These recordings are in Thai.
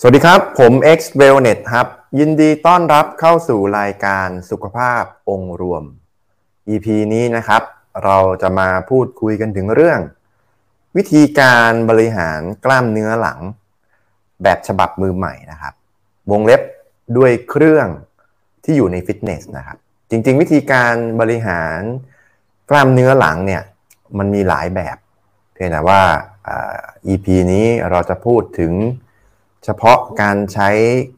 สวัสดีครับ ผม X Wellness ครับ ยินดีต้อนรับเข้าสู่รายการสุขภาพองค์รวม EP นี้นะครับ เราจะมาพูดคุยกันถึงเรื่อง วิธีการบริหารกล้ามเนื้อหลัง แบบฉบับมือใหม่นะครับ วงเล็บด้วยเครื่องที่อยู่ในฟิตเนสนะครับ จริงๆ วิธีการบริหารกล้ามเนื้อหลังเนี่ยมันมีหลายแบบ เพียงแต่ว่า EP นี้เราจะพูดถึง เฉพาะการใช้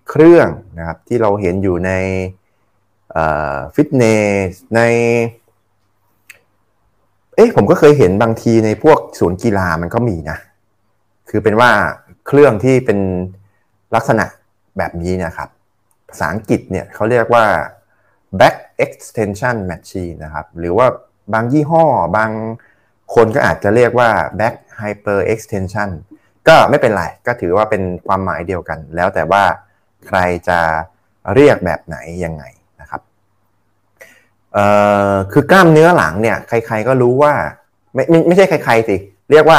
เครื่องนะครับที่เราเห็นอยู่ในฟิตเนสในเอ๊ะผมก็เคยเห็นบางทีในพวกศูนย์กีฬามันก็มีนะ คือเป็นว่าเครื่องที่เป็นลักษณะแบบนี้นะครับ ภาษาอังกฤษเนี่ยเขาเรียกว่า back extension machine นะครับ หรือว่าบางยี่ห้อบางคนก็อาจจะเรียกว่า back hyper extension ก็ไม่เป็นไรก็ถือว่าเป็นความหมายเดียวกัน แล้วแต่ว่าใครจะเรียกแบบไหนยังไงนะครับเอ่อคือกล้ามเนื้อหลังเนี่ยใคร ๆก็รู้ว่าไม่ไม่ไม่ใช่ใครๆสิเรียกว่า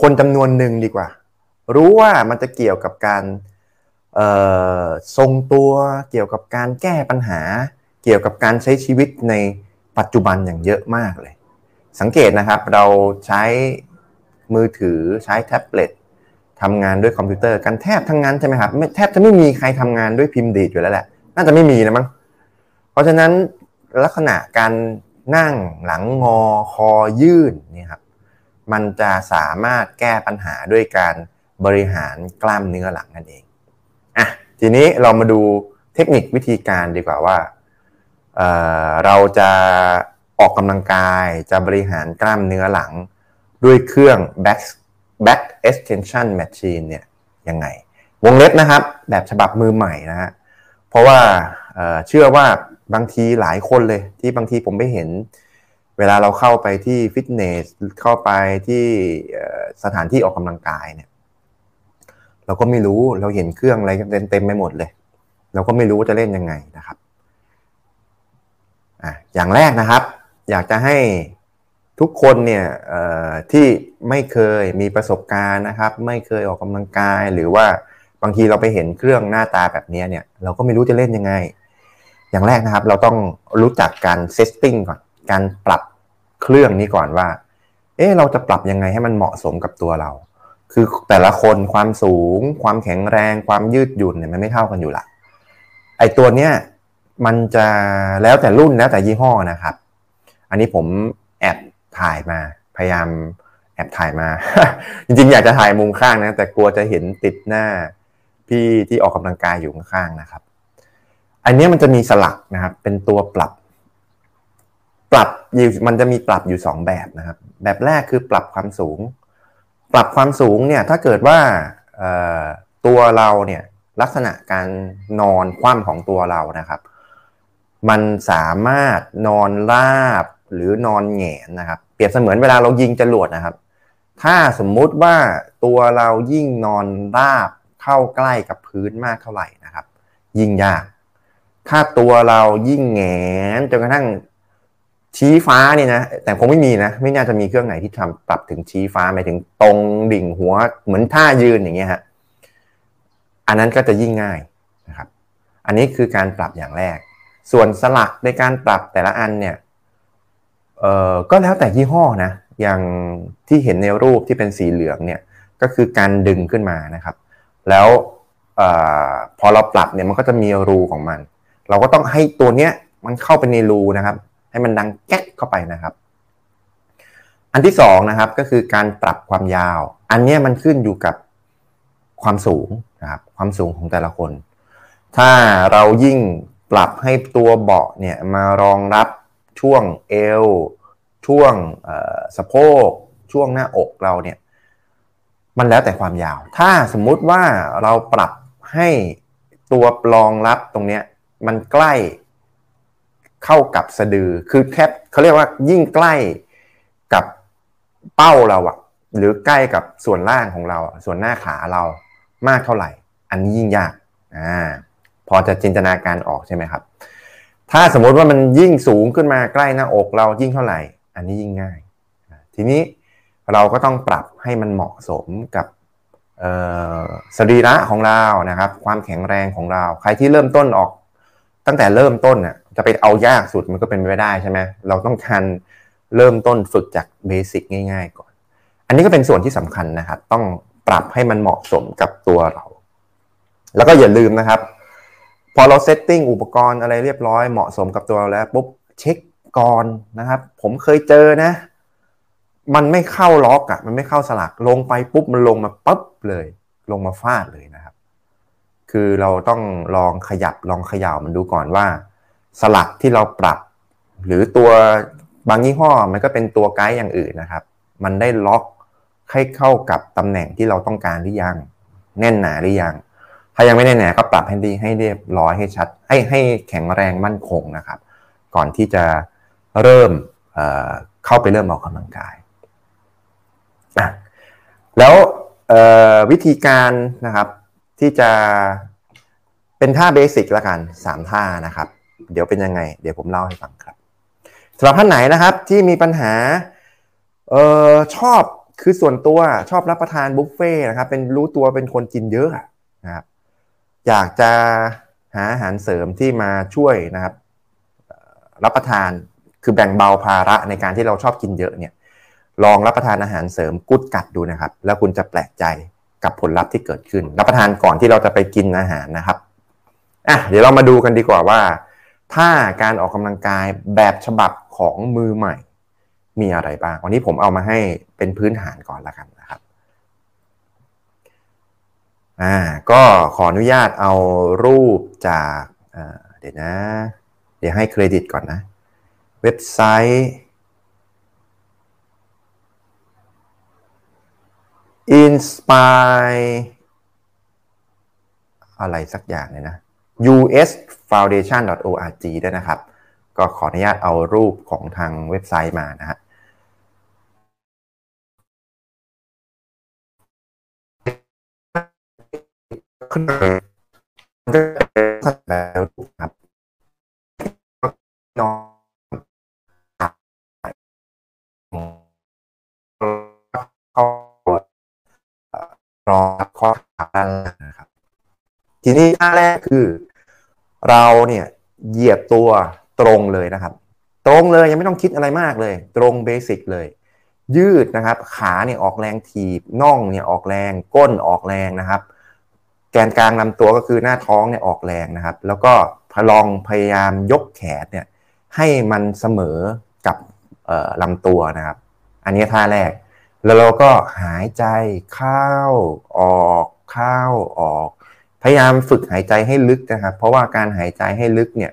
คนจำนวนหนึ่งดีกว่า รู้ว่ามันจะเกี่ยวกับการเอ่อทรงตัวเกี่ยวกับการแก้ปัญหา เกี่ยวกับการใช้ชีวิตในปัจจุบันอย่างเยอะมากเลย สังเกตนะครับเราใช้มือถือใช้แท็บเล็ต ทำงานด้วยคอมพิวเตอร์กันแทบทั้งนั้นใช่ไหมครับแทบจะไม่มีใครทำงานด้วยพิมพ์ดีดอยู่แล้วแหละ น่าจะไม่มีนะมั้ง เพราะฉะนั้นลักษณะการนั่งหลังงอคอยื่นนี่ครับ มันจะสามารถแก้ปัญหาด้วยการบริหารกล้ามเนื้อหลังนั่นเอง อะ ทีนี้เรามาดูเทคนิควิธีการดีกว่าว่าเเราจะออกกำลังกายจะบริหารกล้ามเนื้อหลัง ด้วยเครื่อง back back extension machine เนี่ยยังไง วงเล็บนะครับ แบบฉบับมือใหม่นะฮะเพราะว่าเชื่อว่าบางทีหลายคนเลยที่บางทีผมไปเห็น เวลาเราเข้าไปที่ฟิตเนสเข้าไปที่สถานที่ออกกำลังกายเนี่ยเราก็ไม่รู้เราเห็นเครื่องอะไรเต็มเต็มไปหมดเลย เราก็ไม่รู้ว่าจะเล่นยังไงนะครับอะอย่างแรกนะครับ อยากจะให้ ทุกคนเนี่ยที่ไม่เคยมีประสบการณ์นะครับ ไม่เคยออกกำลังกายหรือว่าบางทีเราไปเห็นเครื่องหน้าตาแบบนี้เนี่ยเราก็ไม่รู้จะเล่นยังไง อย่างแรกนะครับเราต้องรู้จักการเซตติ้งก่อนการปรับเครื่องนี้ก่อนว่า เอ๊ะเราจะปรับยังไงให้มันเหมาะสมกับตัวเรา คือแต่ละคนความสูง ความแข็งแรง ความยืดหยุ่นเนี่ยมันไม่เท่ากันอยู่ละไอตัวเนี้ยมันจะแล้วแต่รุ่นแล้วแต่ยี่ห้อนะครับ อันนี้ผมแอบ ถ่ายมาพยายามแอบถ่ายมา จริงๆ อยากจะถ่ายมุมข้างนะ แต่กลัวจะเห็นติดหน้าพี่ที่ออกกำลังกายอยู่ข้างๆนะครับ อันนี้มันจะมีสลักนะครับ เป็นตัวปรับ ปรับมันจะมีปรับอยู่สองแบบนะครับ แบบแรกคือปรับความสูง ปรับความสูงเนี่ยถ้าเกิดว่าตัวเราเนี่ยลักษณะการนอนคว่ำของตัวเรานะครับ มันสามารถนอนราบ หรือนอนแงนนะครับ เปรียบเสมือนเวลาเรายิงจรวดนะครับ ถ้าสมมุติว่าตัวเรายิ่งนอนราบเข้าใกล้กับพื้นมากเท่าไหร่นะครับ ยิ่งยาก ถ้าตัวเรายิ่งแงนจนกระทั่งชี้ฟ้านี่นะแต่คงไม่มีนะ ไม่น่าจะมีเครื่องไหนที่ทำปรับถึงชี้ฟ้าหมายถึงตรงดิ่งหัวเหมือนท่ายืนอย่างเงี้ยฮะอันนั้นก็จะยิ่งง่ายนะครับ อันนี้คือการปรับอย่างแรก ส่วนสลักในการปรับแต่ละอันเนี่ย เอ่อก็แล้วแต่ยี่ห้อนะอย่างที่เห็นในรูปที่เป็นสีเหลืองเนี่ยก็คือการดึงขึ้นมานะครับ แล้วอพอเราปรับเนี่ยมันก็จะมีรูของมัน เราก็ต้องให้ตัวเนี้ยมันเข้าไปในรูนะครับ ให้มันดังแก๊กเข้าไปนะครับ อันที่สองนะครับก็คือการปรับความยาว อันนี้มันขึ้นอยู่กับความสูงนะครับความสูงของแต่ละคน ถ้าเรายิ่งปรับให้ตัวเบาะเนี่ยมารองรับช่วงเอว ช่วงสะโพกช่วงหน้าอกเราเนี่ยมันแล้วแต่ความยาว ถ้าสมมุติว่าเราปรับให้ตัวรองรับตรงเนี้ยมันใกล้เข้ากับสะดือ คือแค่เขาเรียกว่ายิ่งใกล้กับเป้าเราอะหรือใกล้กับส่วนล่างของเรา ส่วนหน้าขาเรามากเท่าไหร่ อันนี้ยิ่งยากอ่าพอจะจินตนาการออกใช่ไหมครับ ถ้าสมมติว่ามันยิ่งสูงขึ้นมาใกล้หน้าอกเรายิ่งเท่าไหร่ อันนี้ยิ่งง่าย ทีนี้เราก็ต้องปรับให้มันเหมาะสมกับสรีระของเรานะครับ ความแข็งแรงของเรา ใครที่เริ่มต้นออกตั้งแต่เริ่มต้นน่ะจะไปเอายากสุดมันก็เป็นไปไม่ได้ใช่ไหมเราต้องการเริ่มต้นฝึกจากเบสิกง่าย ๆ ก่อน อันนี้ก็เป็นส่วนที่สำคัญนะครับ ต้องปรับให้มันเหมาะสมกับตัวเรา แล้วก็อย่าลืมนะครับ พอเราเซตติ้งอุปกรณ์อะไรเรียบร้อยเหมาะสมกับตัวเราแล้วปุ๊บเช็ค ก่อนนะครับ ผมเคยเจอนะ มันไม่เข้าล็อกอะ่ะ มันไม่เข้าสลักลงไปปุ๊บมันลงมาปุ๊บเลย ลงมาฟาดเลยนะครับ คือเราต้องลองขยับลองเขย่ามันดูก่อนว่า สลักที่เราปรับ หรือตัวบางยี่ห้อมันก็เป็นตัวไกด์อย่างอื่นนะครับ มันได้ล็อกให้เข้ากับตำแหน่งที่เราต้องการหรือยัง แน่นหนาหรือยังถ้ายังไม่แน่นหนาก็ปรับให้ดีให้เรียบร้อยให้ชัด ให้ให้แข็งแรงมั่นคงนะครับ ก่อนที่จะ เริ่มเข้าไปเริ่มออกกำลังกาย แล้ววิธีการนะครับที่จะเป็นท่าเบสิกละกันสามท่านะครับ เดี๋ยวเป็นยังไง เดี๋ยวผมเล่าให้ฟังครับสำหรับท่านไหนนะครับที่มีปัญหาออชอบคือส่วนตัวชอบรับประทานบุฟเฟ่นะครับเป็นรู้ตัวเป็นคนกินเยอะนะครับอยากจะหาอาหารเสริมที่มาช่วยนะครับรับประทาน คือแบ่งเบาภาระในการที่เราชอบกินเยอะเนี่ยลองรับประทานอาหารเสริมกุดกัดดูนะครับ แล้วคุณจะแปลกใจกับผลลัพธ์ที่เกิดขึ้น รับประทานก่อนที่เราจะไปกินอาหารนะครับอะเดี๋ยวเรามาดูกันดีกว่าว่า ถ้าการออกกำลังกายแบบฉบับของมือใหม่ มีอะไรบ้าง วันนี้ผมเอามาให้เป็นพื้นฐานก่อนละกันนะครับอ่าก็ขออนุญาตเอารูปจากเดี๋ยวนะ เดี๋ยวให้เครดิตก่อนนะ เว็บไซต์ inspire อะไรสักอย่างเลยนะ usfoundation.org ด้วยนะครับ ก็ขออนุญาตเอารูปของทางเว็บไซต์มานะฮะขึ้นแล้วครับนอน รอข้อขาด้านล่างนะครับ ทีนี้ท่าแรกคือ เราเนี่ยเหยียบตัวตรงเลยนะครับ ตรงเลยยังไม่ต้องคิดอะไรมากเลย ตรงเบสิกเลย ยืดนะครับ ขาเนี่ยออกแรงถีบน่องเนี่ยออกแรง ก้นออกแรงนะครับ แกนกลางลำตัวก็คือหน้าท้องเนี่ยออกแรงนะครับ แล้วก็พลองพยายามยกแขนเนี่ยให้มันเสมอกับลำตัวนะครับ อันนี้ท่าแรก แล้วเราก็หายใจเข้าออกเข้าออก พยายามฝึกหายใจให้ลึกนะครับ เพราะว่าการหายใจให้ลึกเนี่ย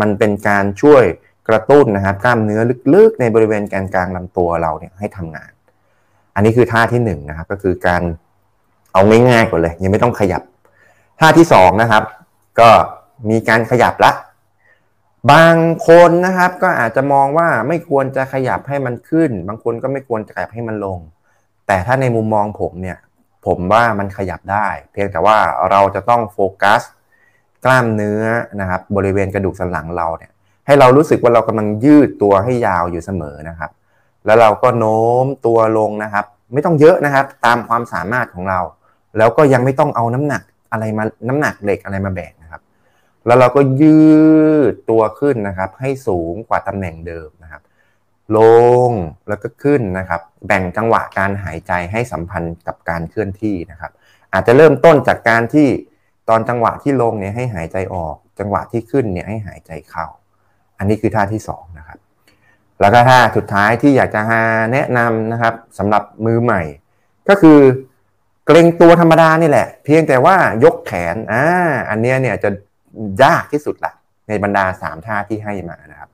มันเป็นการช่วยกระตุ้นนะครับกล้ามเนื้อลึกๆ ในบริเวณแกนกลางลำตัวเราเนี่ยให้ทำงาน อันนี้คือท่าที่1นนะครับก็คือการเอาง่ายๆก่อนเลย ยังไม่ต้องขยับ ท่าที่สองนะครับ ก็มีการขยับละ บางคนนะครับก็อาจจะมองว่าไม่ควรจะขยับให้มันขึ้น บางคนก็ไม่ควรจะขยับให้มันลง แต่ถ้าในมุมมองผมเนี่ยผมว่ามันขยับได้ เพียงแต่ว่าเราจะต้องโฟกัส กล้ามเนื้อนะครับบริเวณกระดูกสันหลังเราเนี่ยให้เรารู้สึกว่าเรากำลังยืดตัวให้ยาวอยู่เสมอนะครับ แล้วเราก็โน้มตัวลงนะครับ ไม่ต้องเยอะนะครับ ตามความสามารถของเรา แล้วก็ยังไม่ต้องเอาน้ำหนักอะไรมาน้ำหนักเหล็กอะไรมาแบกนะครับ แล้วเราก็ยืดตัวขึ้นนะครับ ให้สูงกว่าตำแหน่งเดิมนะครับ ลงแล้วก็ขึ้นนะครับ แบ่งจังหวะการหายใจให้สัมพันธ์กับการเคลื่อนที่นะครับ อาจจะเริ่มต้นจากการที่ตอนจังหวะที่ลงเนี่ยให้หายใจออก จังหวะที่ขึ้นเนี่ยให้หายใจเข้า อันนี้คือท่าที่2นะครับ แล้วก็ท่าสุดท้ายที่อยากจะแนะนำนะครับสำหรับมือใหม่ ก็คือเกรงตัวธรรมดานี่แหละ เพียงแต่ว่ายกแขนอ่าอันนี้เนี่ยจะ ยากที่สุดละในบรรดาสามท่าที่ให้มานะครับ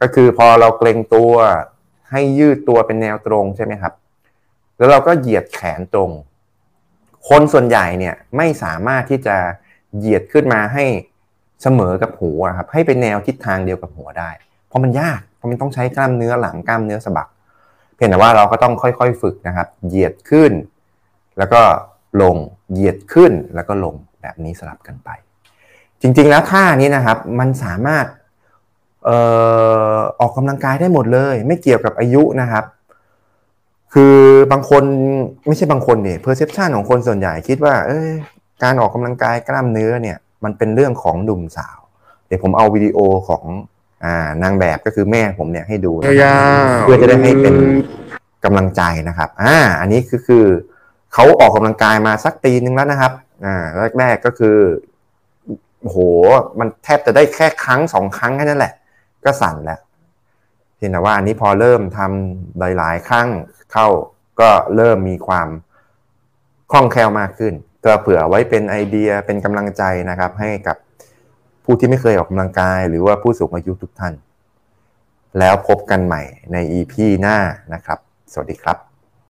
ก็คือพอเราเกรงตัวให้ยืดตัวเป็นแนวตรงใช่ไหมครับ แล้วเราก็เหยียดแขนตรง คนส่วนใหญ่เนี่ยไม่สามารถที่จะเหยียดขึ้นมาให้เสมอกับหัวครับให้เป็นแนวทิศทางเดียวกับหัวได้ เพราะมันยากเพราะมันต้องใช้กล้ามเนื้อหลังกล้ามเนื้อสะบัก เพียงแต่ว่าเราก็ต้องค่อยๆฝึกนะครับ เหยียดขึ้น แล้วก็ลงเหยียดขึ้นแล้วก็ลงแบบนี้สลับกันไป จริงๆแล้วท่านี้นะครับ มันสามารถออออกกำลังกายได้หมดเลย ไม่เกี่ยวกับอายุนะครับ คือบางคนไม่ใช่บางคนเนี่ยเพอร์เซพชันของคนส่วนใหญ่คิดว่า เอ้ยการออกกำลังกายกล้ามเนื้อเนี่ย มันเป็นเรื่องของหนุ่มสาว เดี๋ยวผมเอาวิดีโอของอ่านางแบบก็คือแม่ผมเนี่ยให้ดูนะเพื่อจะได้ให้เป็นกำลังใจนะครับอ่าอันนี้คือคือเขาออกกำลังกายมาสักปีนึงแล้วนะครับอ่าแรกๆก็คือ โห มันแทบจะได้แค่ครั้งสองครั้งแค่นั้นแหละ ก็สั่นแล้วเห็นแต่ว่าอันนี้พอเริ่มทำหลาย ๆ ครั้งเข้าก็เริ่มมีความคล่องแคล่วมากขึ้น ก็เผื่อไว้เป็นไอเดียเป็นกำลังใจนะครับ ให้กับผู้ที่ไม่เคยออกกำลังกาย หรือว่าผู้สูงอายุทุกท่าน แล้วพบกันใหม่ใน EP หน้านะครับ สวัสดีครับ